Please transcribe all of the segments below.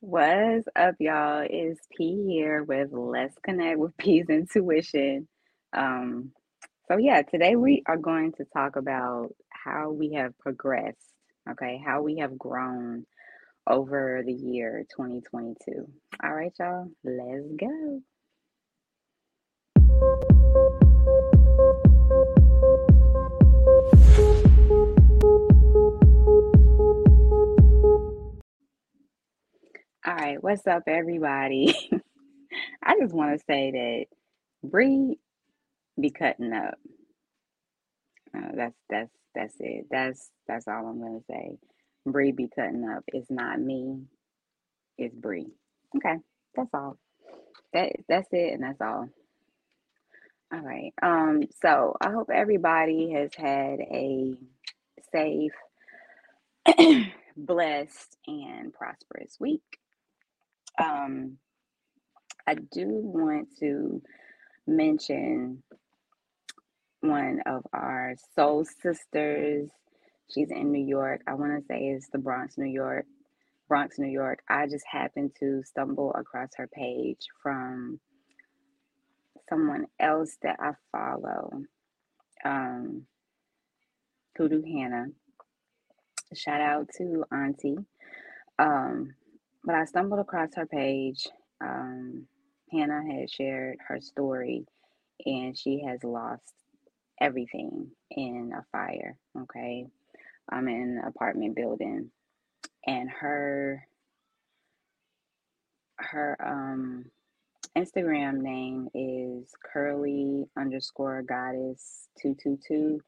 What's up, y'all? It's P here with Let's Connect with P's Intuition. Um, so, yeah, today we are going to talk about how we have progressed, okay, how we have grown over the year 2022. All right, y'all, let's go. All right, what's up, everybody? I just want to say that Bree be cutting up. Uh, that's that's that's it. That's that's all I'm gonna say. Bree be cutting up. It's not me. It's Bree. Okay, that's all. That that's it, and that's all. All right. Um. So I hope everybody has had a safe, blessed, and prosperous week. Um, I do want to mention one of our soul sisters. She's in New York. I want to say it's the Bronx, New York. Bronx, New York. I just happened to stumble across her page from someone else that I follow, um, Kudu Hannah. Shout out to Auntie. Um, but I stumbled across her page. Um, Hannah had shared her story, and she has lost everything in a fire. Okay, I'm in an apartment building, and her her um Instagram name is curly underscore goddess two two two.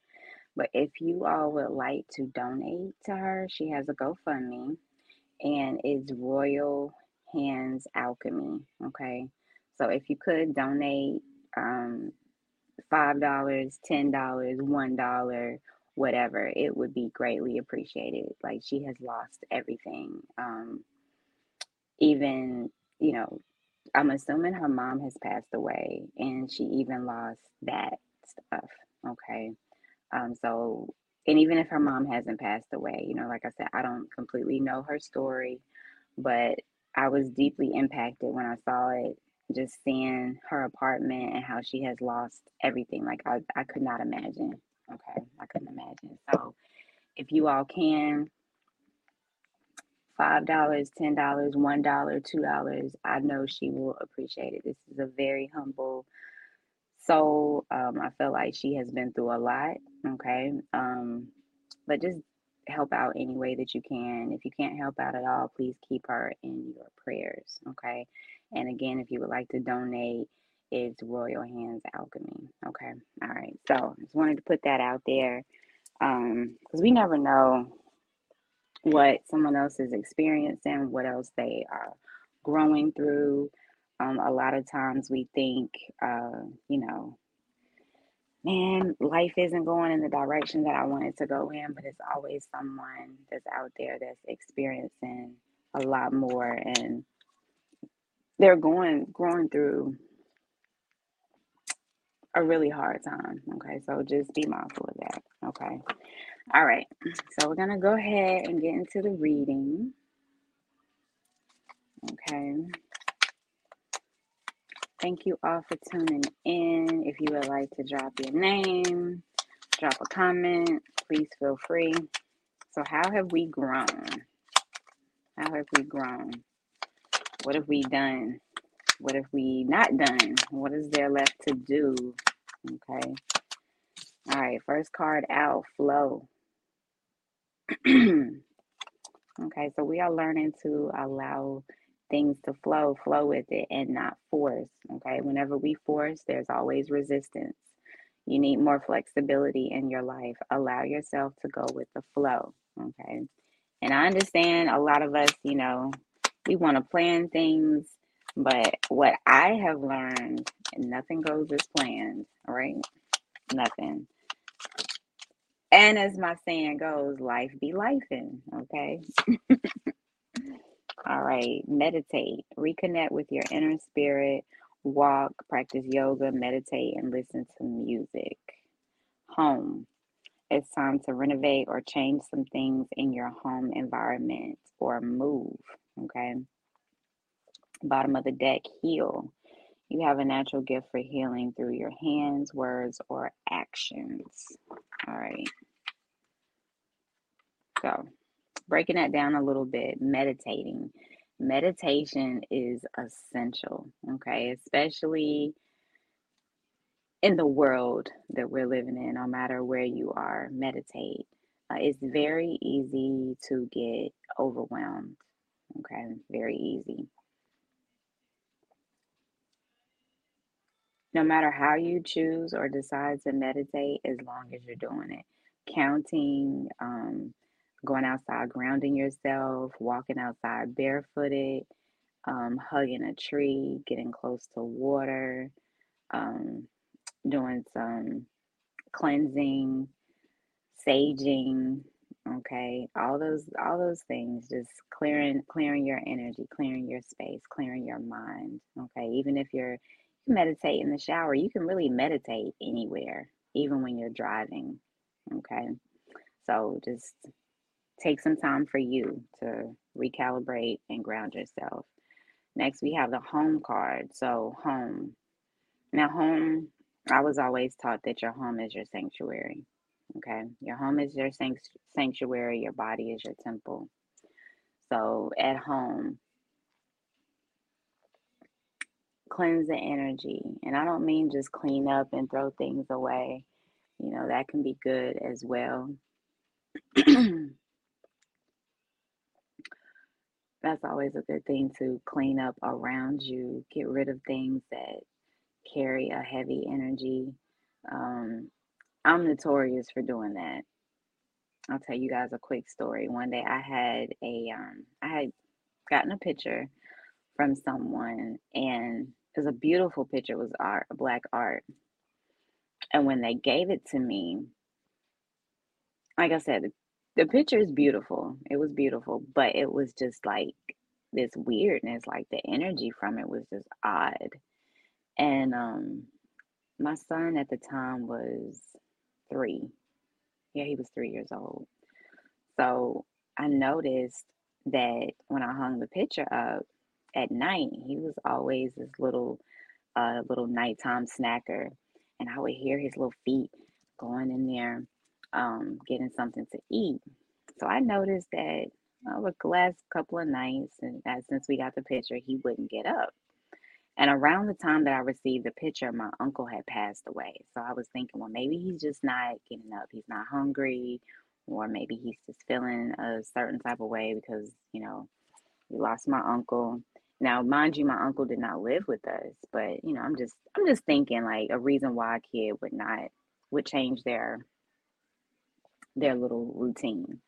But if you all would like to donate to her, she has a GoFundMe and it's Royal Hands Alchemy. Okay. So if you could donate um, $5, $10, $1, whatever, it would be greatly appreciated. Like she has lost everything. Um, even, you know, I'm assuming her mom has passed away and she even lost that stuff. Okay. Um, so, and even if her mom hasn't passed away, you know, like I said, I don't completely know her story, but I was deeply impacted when I saw it, just seeing her apartment and how she has lost everything. Like, I, I could not imagine. Okay. I couldn't imagine. So, if you all can, $5, $10, $1, $2, I know she will appreciate it. This is a very humble soul. Um, I feel like she has been through a lot. Okay. Um, but just help out any way that you can. If you can't help out at all, please keep her in your prayers. Okay. And again, if you would like to donate, it's Royal Hands Alchemy. Okay. All right. So just wanted to put that out there. Um, because we never know what someone else is experiencing, what else they are growing through. Um, a lot of times we think, uh, you know, man, life isn't going in the direction that I wanted to go in, but it's always someone that's out there that's experiencing a lot more and they're going growing through a really hard time. Okay, so just be mindful of that. Okay. All right. So we're gonna go ahead and get into the reading. Okay. Thank you all for tuning in. If you would like to drop your name, drop a comment, please feel free. So, how have we grown? How have we grown? What have we done? What have we not done? What is there left to do? Okay. All right. First card out flow. okay. So, we are learning to allow things to flow, flow with it and not force. Okay. Whenever we force, there's always resistance. You need more flexibility in your life. Allow yourself to go with the flow. Okay. And I understand a lot of us, you know, we want to plan things, but what I have learned, nothing goes as planned, right? Nothing. And as my saying goes, life be life in, okay? All right, meditate, reconnect with your inner spirit, walk, practice yoga, meditate, and listen to music. Home, it's time to renovate or change some things in your home environment or move. Okay. Bottom of the deck, heal. You have a natural gift for healing through your hands, words, or actions. All right. So, breaking that down a little bit, meditating. Meditation is essential, okay? Especially in the world that we're living in, no matter where you are, meditate. Uh, it's very easy to get overwhelmed. Okay, very easy. No matter how you choose or decide to meditate, as long as you're doing it, counting, um, going outside, grounding yourself, walking outside barefooted, um, hugging a tree, getting close to water, um, doing some cleansing, saging, okay? All those all those things just clearing clearing your energy clearing your space clearing your mind okay? Even if you're you meditate in the shower you can really meditate anywhere even when you're driving okay? So just take some time for you to recalibrate and ground yourself next we have the home card so home now home I was always taught that your home is your sanctuary. Okay. Your home is your sanctuary, your body is your temple. So at home, cleanse the energy. And I don't mean just clean up and throw things away. You know, that can be good as well. That's always a good thing to clean up around you, get rid of things that carry a heavy energy. Um, I'm notorious for doing that. I'll tell you guys a quick story. One day I had a um, I had gotten a picture from someone and it was a beautiful picture. It was art, black art. And when they gave it to me, like I said, the, the picture is beautiful. It was beautiful, but it was just like this weirdness, like the energy from it was just odd. And um, my son at the time was three. Yeah, he was three years old. So I noticed that when I hung the picture up at night, he was always this little, uh, little nighttime snacker, and I would hear his little feet going in there, um, getting something to eat. So I noticed that over the last couple of nights, and since we got the picture, he wouldn't get up. And around the time that I received the picture, my uncle had passed away. So I was thinking, well, maybe he's just not getting up. He's not hungry, or maybe he's just feeling a certain type of way because, you know, we lost my uncle. Now, mind you, my uncle did not live with us, but you know, I'm just I'm just thinking like a reason why a kid would not would change their their little routine.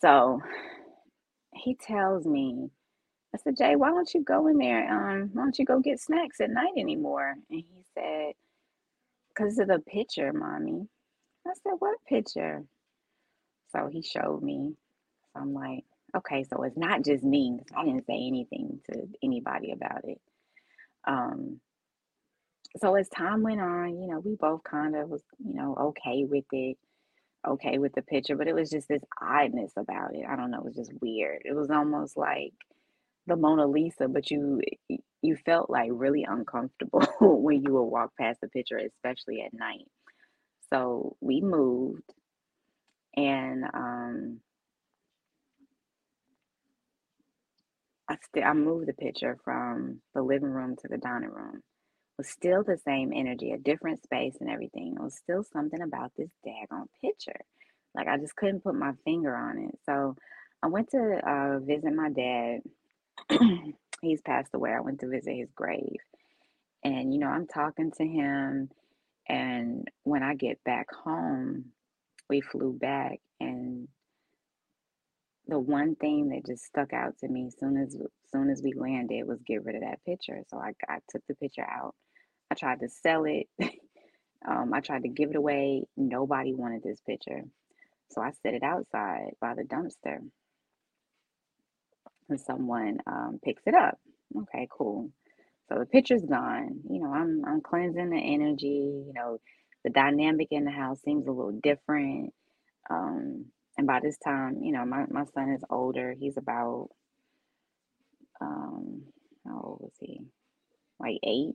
So he tells me I said, Jay, why don't you go in there? Um, why don't you go get snacks at night anymore? And he said, because of the picture, mommy. I said, what picture? So he showed me. So I'm like, okay, so it's not just me. I didn't say anything to anybody about it. Um, so as time went on, you know, we both kind of was, you know, okay with it, okay with the picture, but it was just this oddness about it. I don't know, it was just weird. It was almost like the Mona Lisa, but you you felt like really uncomfortable when you would walk past the picture, especially at night. So we moved, and um, I still I moved the picture from the living room to the dining room. Was still the same energy, a different space and everything. It was still something about this daggone picture. Like I just couldn't put my finger on it. So I went to uh, visit my dad he's passed away. I went to visit his grave. And, you know, I'm talking to him. And when I get back home, we flew back. And the one thing that just stuck out to me soon as soon as we landed was get rid of that picture. So I, I took the picture out. Tried to sell it. um, I tried to give it away. Nobody wanted this picture. So I set it outside by the dumpster and someone um, picks it up. Okay, cool. So the picture's gone. You know, I'm I'm cleansing the energy. You know, the dynamic in the house seems a little different. Um, and by this time, you know, my, my son is older. He's about um, how old was he? Like eight,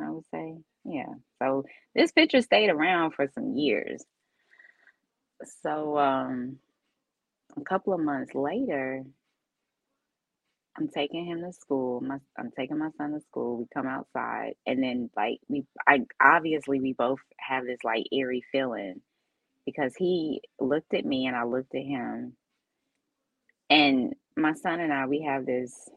I would say. Yeah. So this picture stayed around for some years. So um, a couple of months later, I'm taking him to school. My, I'm taking my son to school. We come outside, and then like we, I obviously we both have this like eerie feeling because he looked at me and I looked at him, and my son and I we have this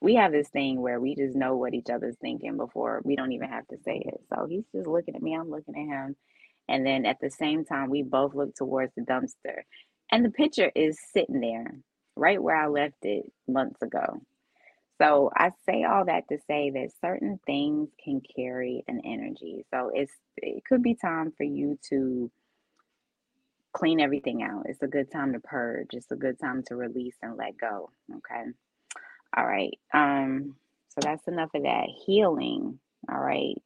we have this thing where we just know what each other's thinking before we don't even have to say it. So he's just looking at me, I'm looking at him. And then at the same time, we both look towards the dumpster. And the picture is sitting there right where I left it months ago. So I say all that to say that certain things can carry an energy. So it's it could be time for you to clean everything out. It's a good time to purge. It's a good time to release and let go. Okay. All right. Um, so that's enough of that. Healing. All right.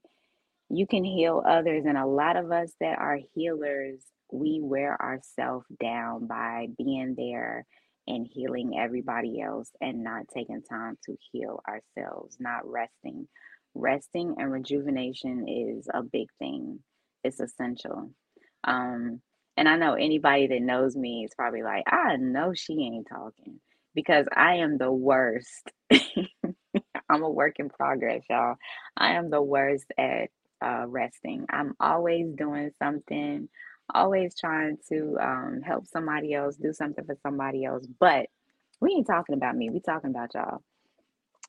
You can heal others, and a lot of us that are healers, we wear ourselves down by being there and healing everybody else and not taking time to heal ourselves, not resting. Resting and rejuvenation is a big thing. It's essential. Um, and I know anybody that knows me is probably like, I know she ain't talking because I am the worst. I'm a work in progress, y'all. I am the worst at uh, resting. I'm always doing something, always trying to um, help somebody else, do something for somebody else. But we ain't talking about me. We talking about y'all.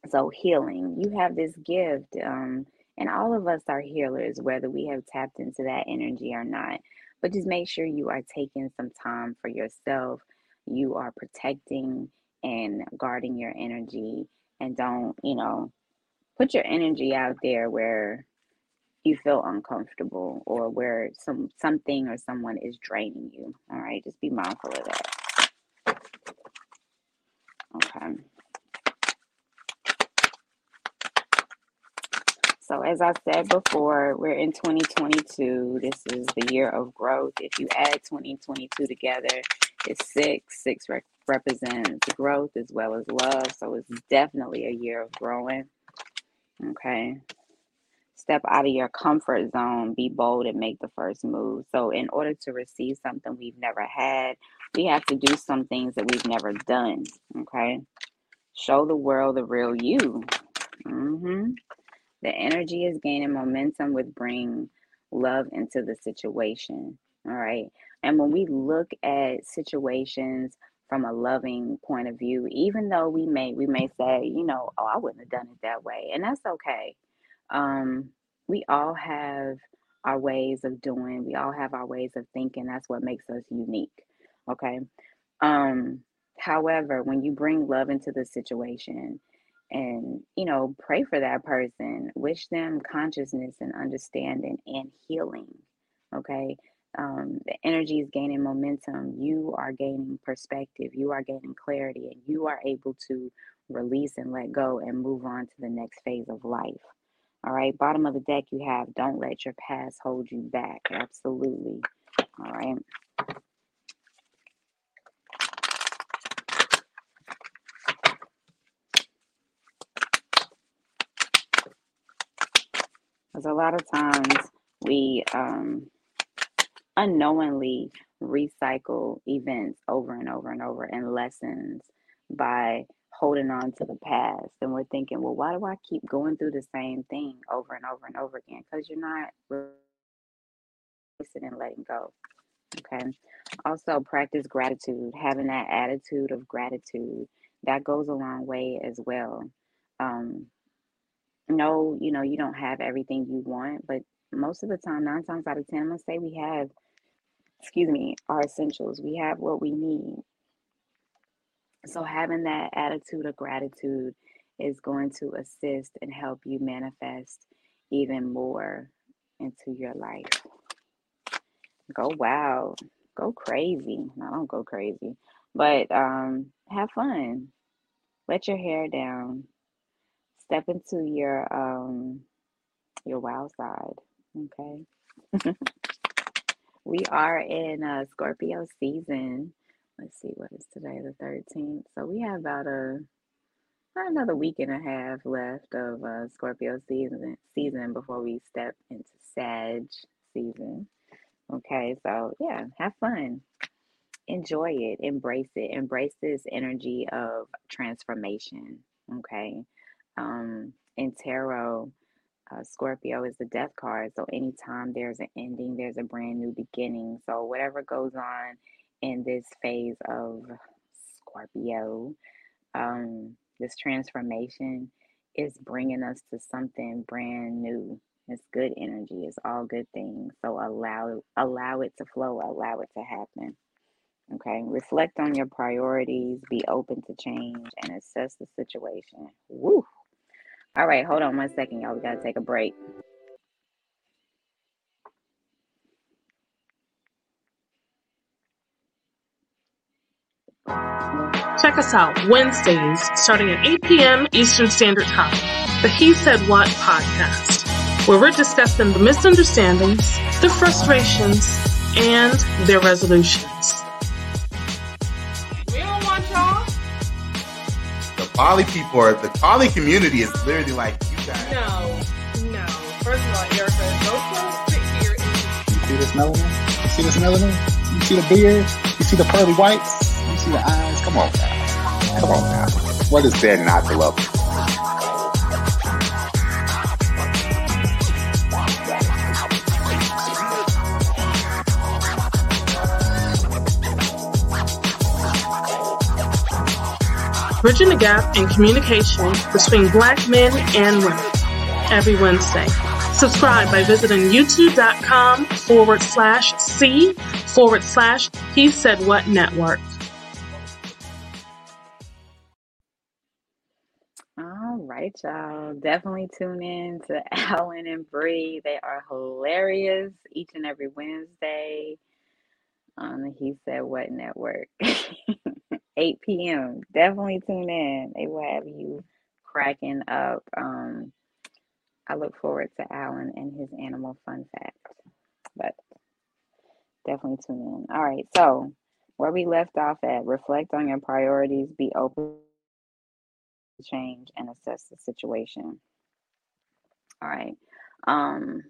So healing, you have this gift, um, and all of us are healers, whether we have tapped into that energy or not. But just make sure you are taking some time for yourself. You are protecting and guarding your energy and don't, you know, put your energy out there where you feel uncomfortable or where some something or someone is draining you. All right, just be mindful of that. Okay. So, as I said before, we're in 2022. This is the year of growth. If you add 2022 together, it's six. Six re- represents growth as well as love. So it's definitely a year of growing. Okay. Step out of your comfort zone, be bold, and make the first move. So, in order to receive something we've never had, we have to do some things that we've never done. Okay. Show the world the real you. Mm-hmm. The energy is gaining momentum with bringing love into the situation. All right. And when we look at situations from a loving point of view, even though we may we may say, you know, oh, I wouldn't have done it that way, and that's okay. Um, we all have our ways of doing. We all have our ways of thinking. That's what makes us unique. Okay. Um, however, when you bring love into the situation and you know pray for that person wish them consciousness and understanding and healing okay um, the energy is gaining momentum, you are gaining perspective, you are gaining clarity, and you are able to release and let go and move on to the next phase of life. All right, bottom of the deck, you have don't let your past hold you back. Absolutely. All right. Because a lot of times we um, unknowingly recycle events over and over and over and lessons by holding on to the past. And we're thinking, well, why do I keep going through the same thing over and over and over again? Because you're not releasing and letting go. Okay. Also, practice gratitude, having that attitude of gratitude. That goes a long way as well. Um, no, you know, you don't have everything you want, but most of the time, nine times out of 10, I'm to say we have excuse me, our essentials. We have what we need. So, having that attitude of gratitude is going to assist and help you manifest even more into your life. Go wild, go crazy. No, don't go crazy, but um, have fun. Let your hair down. Step into your um, your wild side. Okay. We are in uh, Scorpio season. Let's see, what is today, the 13th? So we have about a another week and a half left of uh, Scorpio season season before we step into Sag season. Okay, so yeah, have fun, enjoy it, embrace it, embrace this energy of transformation. Okay, um, in tarot, uh, Scorpio is the death card. So anytime there's an ending, there's a brand new beginning. So whatever goes on in this phase of Scorpio, um, this transformation is bringing us to something brand new. It's good energy. It's all good things. So allow allow it to flow. Allow it to happen. Okay. Reflect on your priorities. Be open to change and assess the situation. Woo. All right. Hold on one second, y'all. We gotta take a break. Check us out Wednesdays starting at 8 p.m. Eastern Standard Time. The He Said What podcast, where we're discussing the misunderstandings, the frustrations, and their resolutions. Poly people are the poly community is literally like you guys. No, no. First of all, Erica, go to sit here You see this melanin? You see this melanin? You see the beard? You see the pearly whites? You see the eyes? Come on, guys. Come on, now. What is there not to love? Bridging the gap in communication between black men and women every Wednesday. Subscribe by visiting youtube.com forward slash C forward slash He Said What Network. All right, y'all. Definitely tune in to Alan and Bree. They are hilarious each and every Wednesday on the He Said What Network. 8 p.m. Definitely tune in. They will have you cracking up. Um, I look forward to Alan and his animal fun facts. But definitely tune in. All right, so where we left off at, reflect on your priorities, be open to change, and assess the situation. All right. Um,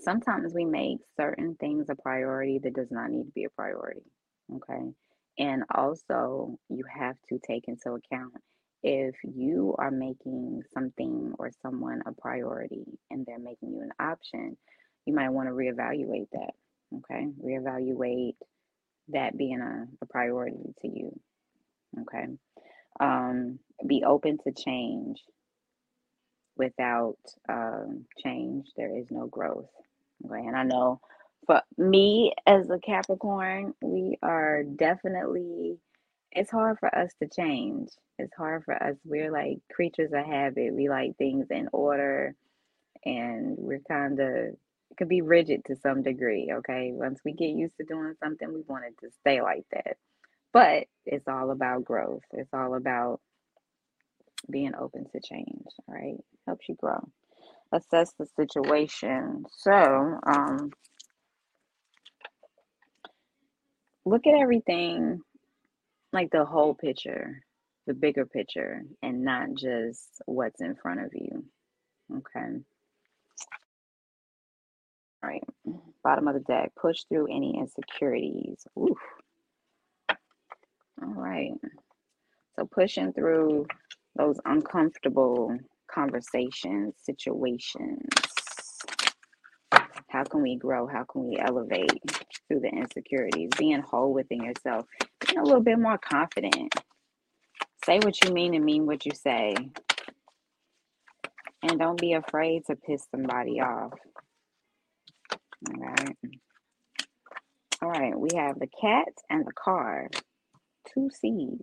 sometimes we make certain things a priority that does not need to be a priority. Okay. And also, you have to take into account if you are making something or someone a priority and they're making you an option, you might want to reevaluate that. Okay. Reevaluate that being a, a priority to you. Okay. Um, be open to change. Without um, change, there is no growth. Okay. And I know for me as a Capricorn, we are definitely, it's hard for us to change. It's hard for us. We're like creatures of habit. We like things in order and we're kind of, could be rigid to some degree. Okay. Once we get used to doing something, we want it to stay like that. But it's all about growth. It's all about being open to change. All right. Helps you grow. Assess the situation. So, um, look at everything like the whole picture, the bigger picture, and not just what's in front of you. Okay. All right. Bottom of the deck. Push through any insecurities. Oof. All right. So pushing through those uncomfortable conversations, situations. How can we grow? How can we elevate through the insecurities? Being whole within yourself, being a little bit more confident. Say what you mean and mean what you say. And don't be afraid to piss somebody off. All right. All right. We have the cat and the car. Two C's.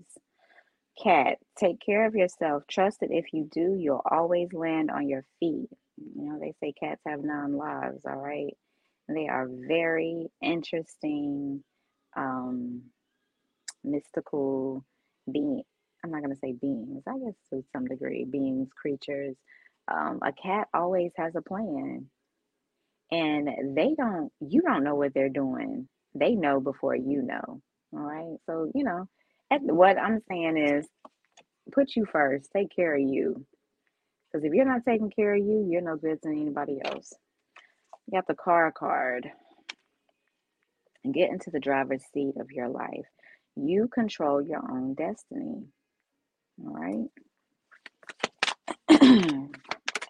Cat, take care of yourself. Trust that if you do, you'll always land on your feet. You know, they say cats have nine lives, all right? They are very interesting, um, mystical being. I'm not gonna say beings, I guess to some degree, beings, creatures. Um, a cat always has a plan. And they don't, you don't know what they're doing. They know before you know. All right. So, you know, at, what I'm saying is put you first. Take care of you. Because if you're not taking care of you, you're no good to anybody else. You got the car card. And get into the driver's seat of your life. You control your own destiny. All right.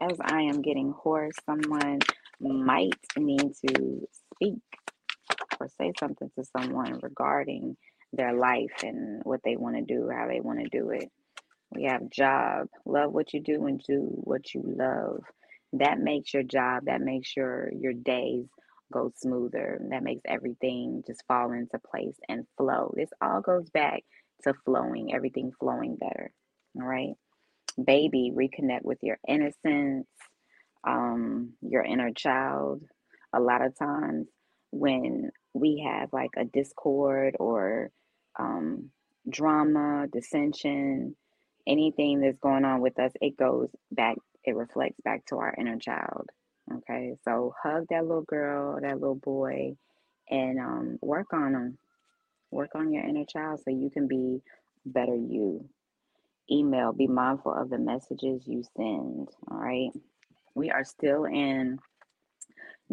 As I am getting hoarse, someone might need to speak or say something to someone regarding their life and what they want to do, how they want to do it. We have job. Love what you do and do what you love. That makes your job, that makes your your days go smoother. That makes everything just fall into place and flow. This all goes back to flowing, everything flowing better. All right. Baby, reconnect with your innocence, um, your inner child. A lot of times when we have like a discord or um, drama, dissension, anything that's going on with us, it goes back, it reflects back to our inner child. Okay, so hug that little girl, that little boy, and um, work on them. Work on your inner child so you can be better you. Email, be mindful of the messages you send. All right, we are still in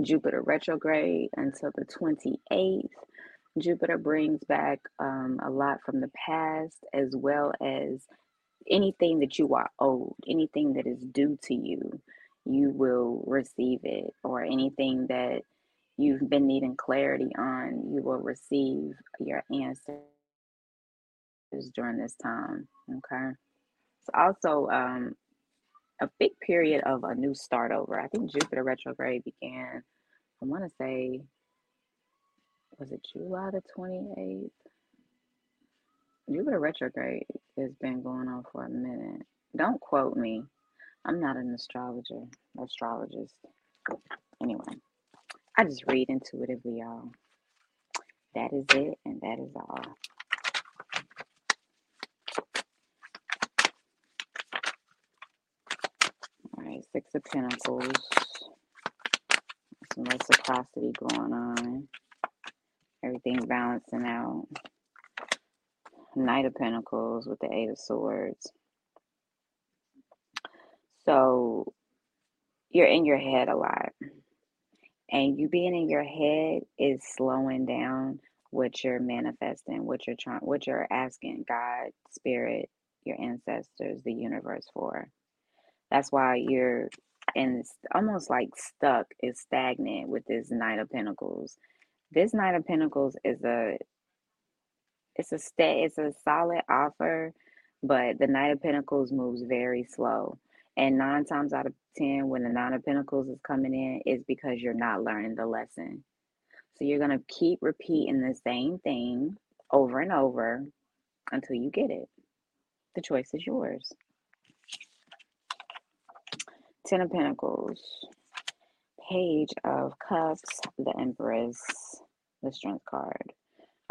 Jupiter retrograde until the 28th. Jupiter brings back um, a lot from the past as well as anything that you are owed, anything that is due to you, you will receive it, or anything that you've been needing clarity on, you will receive your answers during this time. Okay. It's also um, a big period of a new start over. I think Jupiter retrograde began, I want to say, was it July the 28th? Jupiter retrograde has been going on for a minute. Don't quote me. I'm not an astrologer, astrologist. Anyway, I just read intuitively, y'all. That is it, and that is all. All right, Six of Pentacles. Some reciprocity going on. Everything's balancing out. Knight of Pentacles with the Eight of Swords. So you're in your head a lot. And you being in your head is slowing down what you're manifesting, what you're trying, what you're asking God, Spirit, your ancestors, the universe for. That's why you're in almost like stuck, is stagnant with this Knight of Pentacles. This Knight of Pentacles is a it's a stay it's a solid offer, but the Knight of Pentacles moves very slow. And nine times out of ten, when the Nine of Pentacles is coming in, is because you're not learning the lesson. So you're gonna keep repeating the same thing over and over until you get it. The choice is yours. Ten of Pentacles, Page of Cups, the Empress, the Strength card.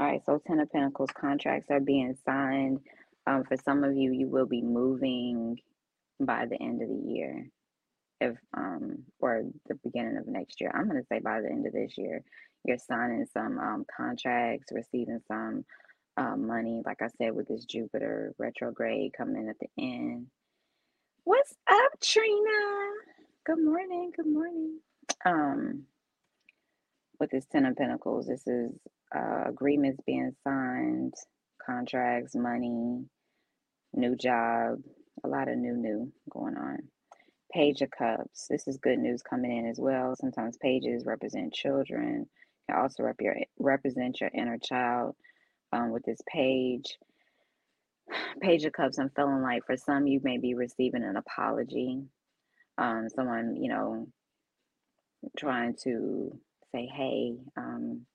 All right, so Ten of Pentacles contracts are being signed. Um, for some of you, you will be moving by the end of the year, if um, or the beginning of next year. I'm gonna say by the end of this year, you're signing some um, contracts, receiving some uh, money. Like I said, with this Jupiter retrograde coming in at the end. What's up, Trina? Good morning. Good morning. Um, with this Ten of Pentacles, this is uh, agreements being signed, contracts, money, new job, a lot of new, new going on. Page of Cups. This is good news coming in as well. Sometimes pages represent children, can also rep your, represent your inner child um, with this page. Page of Cups, I'm feeling like for some, you may be receiving an apology. Um, someone, you know, trying to say, hey, um,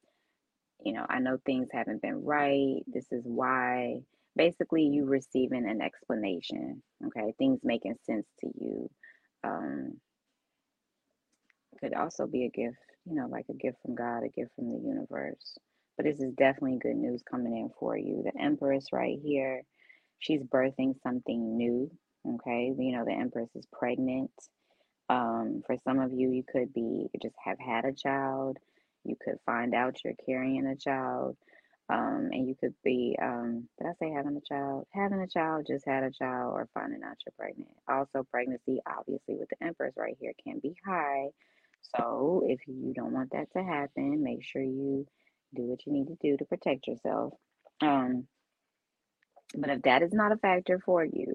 you know, I know things haven't been right. This is why. Basically, you receiving an explanation. Okay, things making sense to you. Um, could also be a gift, you know, like a gift from God, a gift from the universe. But this is definitely good news coming in for you. The Empress right here, she's birthing something new. Okay, you know, the Empress is pregnant. Um, for some of you, you could be just have had a child you could find out you're carrying a child. Um, and you could be, um, did I say having a child? Having a child, just had a child, or finding out you're pregnant. Also, pregnancy, obviously, with the Empress right here, can be high. So, if you don't want that to happen, make sure you do what you need to do to protect yourself. Um, but if that is not a factor for you,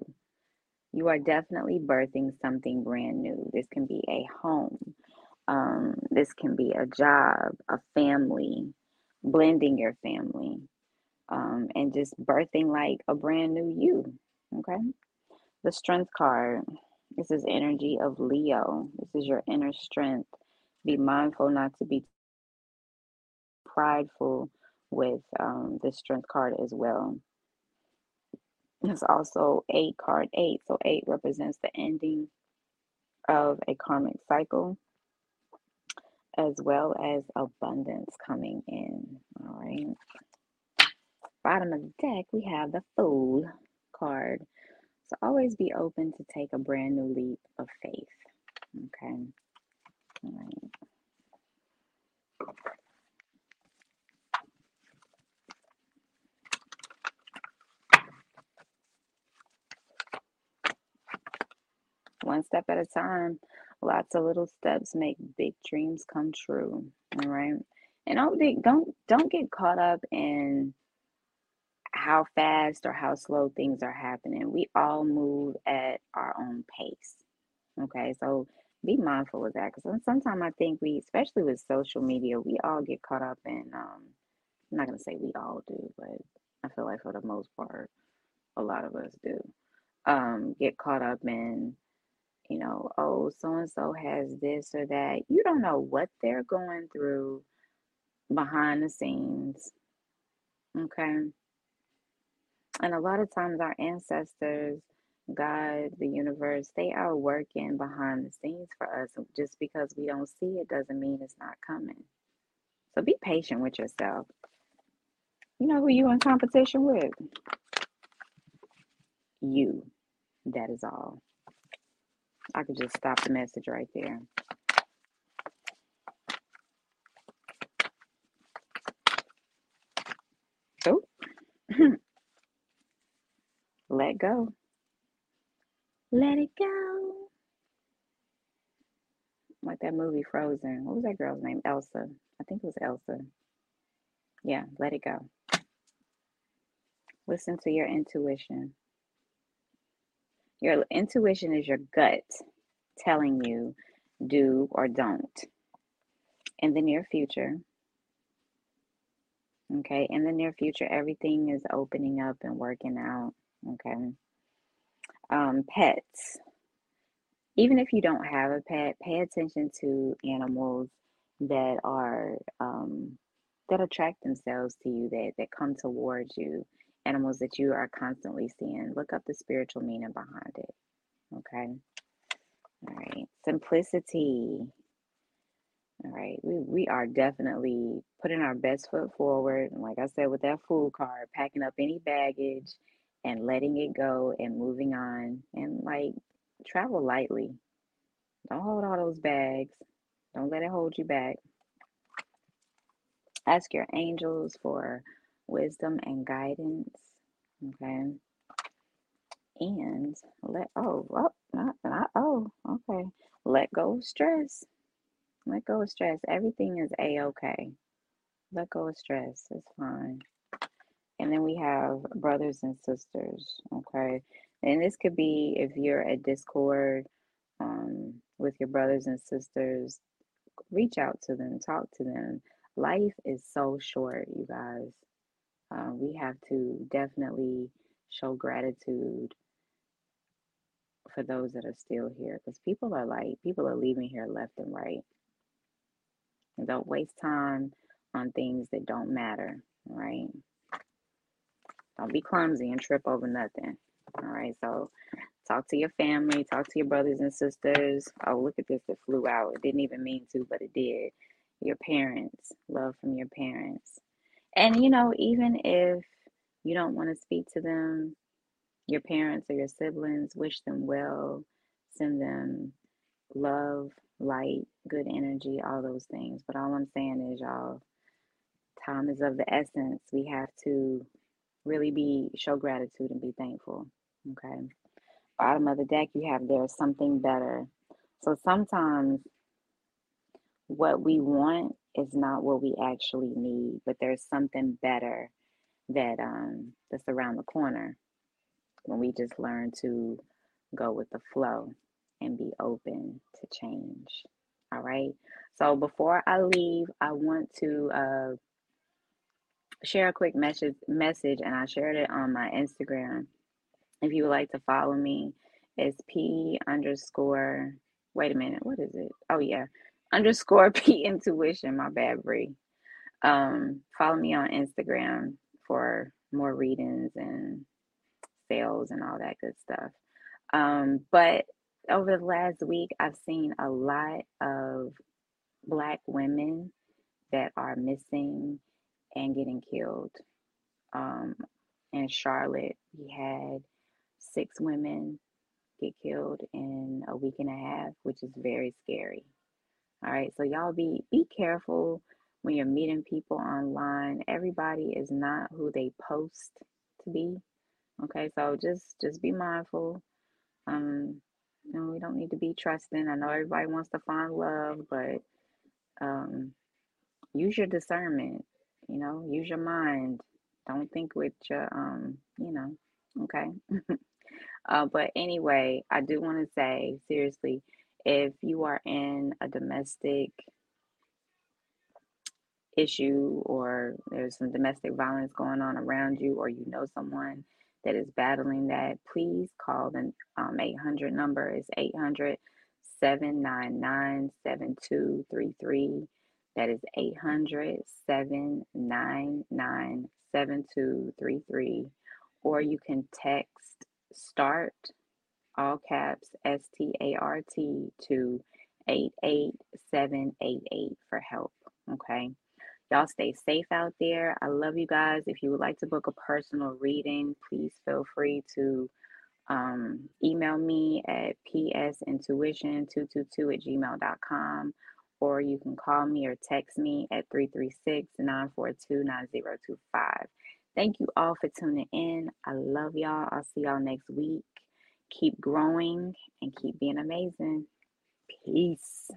you are definitely birthing something brand new. This can be a home, um, this can be a job, a family, blending your family, um, and just birthing like a brand new you. Okay. The strength card. This is energy of Leo. This is your inner strength. Be mindful not to be prideful with um, this strength card as well. It's also eight card eight. So eight represents the ending of a karmic cycle as well as abundance coming in. All right. Bottom of the deck, we have the Fool card. So always be open to take a brand new leap of faith. Okay. All right. One step at a time. Lots of little steps make big dreams come true. All right. And don't don't don't get caught up in how fast or how slow things are happening. We all move at our own pace. Okay, so be mindful of that because sometimes I think we, especially with social media, we all get caught up in. Um, I'm not gonna say we all do, but I feel like for the most part, a lot of us do um, get caught up in you know, oh, so and so has this or that. You don't know what they're going through behind the scenes. Okay. And a lot of times, our ancestors, God, the universe, they are working behind the scenes for us. Just because we don't see it doesn't mean it's not coming. So be patient with yourself. You know who you're in competition with? You. That is all. I could just stop the message right there. Oh, let go. Let it go. Like that movie Frozen. What was that girl's name? Elsa. I think it was Elsa. Yeah, let it go. Listen to your intuition. Your intuition is your gut telling you do or don't. In the near future, okay, in the near future, everything is opening up and working out, okay. Um, pets. Even if you don't have a pet, pay attention to animals that are um, that attract themselves to you, that that come towards you animals that you are constantly seeing. Look up the spiritual meaning behind it. Okay. All right. Simplicity. All right. We, we are definitely putting our best foot forward. And like I said, with that Fool card, packing up any baggage and letting it go and moving on. And like travel lightly. Don't hold all those bags. Don't let it hold you back. Ask your angels for wisdom and guidance. Okay. And let oh oh not, not oh okay. Let go of stress. Let go of stress. Everything is a okay. Let go of stress. It's fine. And then we have brothers and sisters. Okay. And this could be if you're at Discord um, with your brothers and sisters, reach out to them, talk to them. Life is so short, you guys uh, we have to definitely show gratitude for those that are still here because people are like people are leaving here left and right. And don't waste time on things that don't matter right? Don't be clumsy and trip over nothing all right? So talk to your family talk to your brothers and sisters. Oh look at this it flew out. It didn't even mean to but it did. Your parents love from your parents and you know, even if you don't want to speak to them, your parents or your siblings, wish them well, send them love, light, good energy, all those things. But all I'm saying is, y'all, time is of the essence. We have to really be show gratitude and be thankful. Okay. Bottom of the deck, you have there's something better. So sometimes what we want is not what we actually need, but there's something better that um that's around the corner when we just learn to go with the flow and be open to change. All right. So before I leave, I want to uh, share a quick message message and I shared it on my Instagram. If you would like to follow me, it's P underscore wait a minute, what is it? Oh yeah. Underscore P intuition, my bad Bree. Um, follow me on Instagram for more readings and sales and all that good stuff. Um, but over the last week, I've seen a lot of Black women that are missing and getting killed. Um, in Charlotte, we had six women get killed in a week and a half, which is very scary. All right, so y'all be be careful when you're meeting people online. Everybody is not who they post to be. Okay, so just just be mindful. Um, know, we don't need to be trusting. I know everybody wants to find love, but um, use your discernment. You know, use your mind. Don't think with your um, you know, okay. uh, but anyway, I do want to say seriously, if you are in a domestic issue or there's some domestic violence going on around you or you know someone that is battling that, please call the um, 800 number. is 800 799 7233. That is 800 799 7233. Or you can text START, all caps, S T A R T, to 88788 for help. Okay. Y'all stay safe out there. I love you guys. If you would like to book a personal reading, please feel free to um, email me at psintuition222 at gmail.com or you can call me or text me at 336 942 9025. Thank you all for tuning in. I love y'all. I'll see y'all next week. Keep growing and keep being amazing. Peace.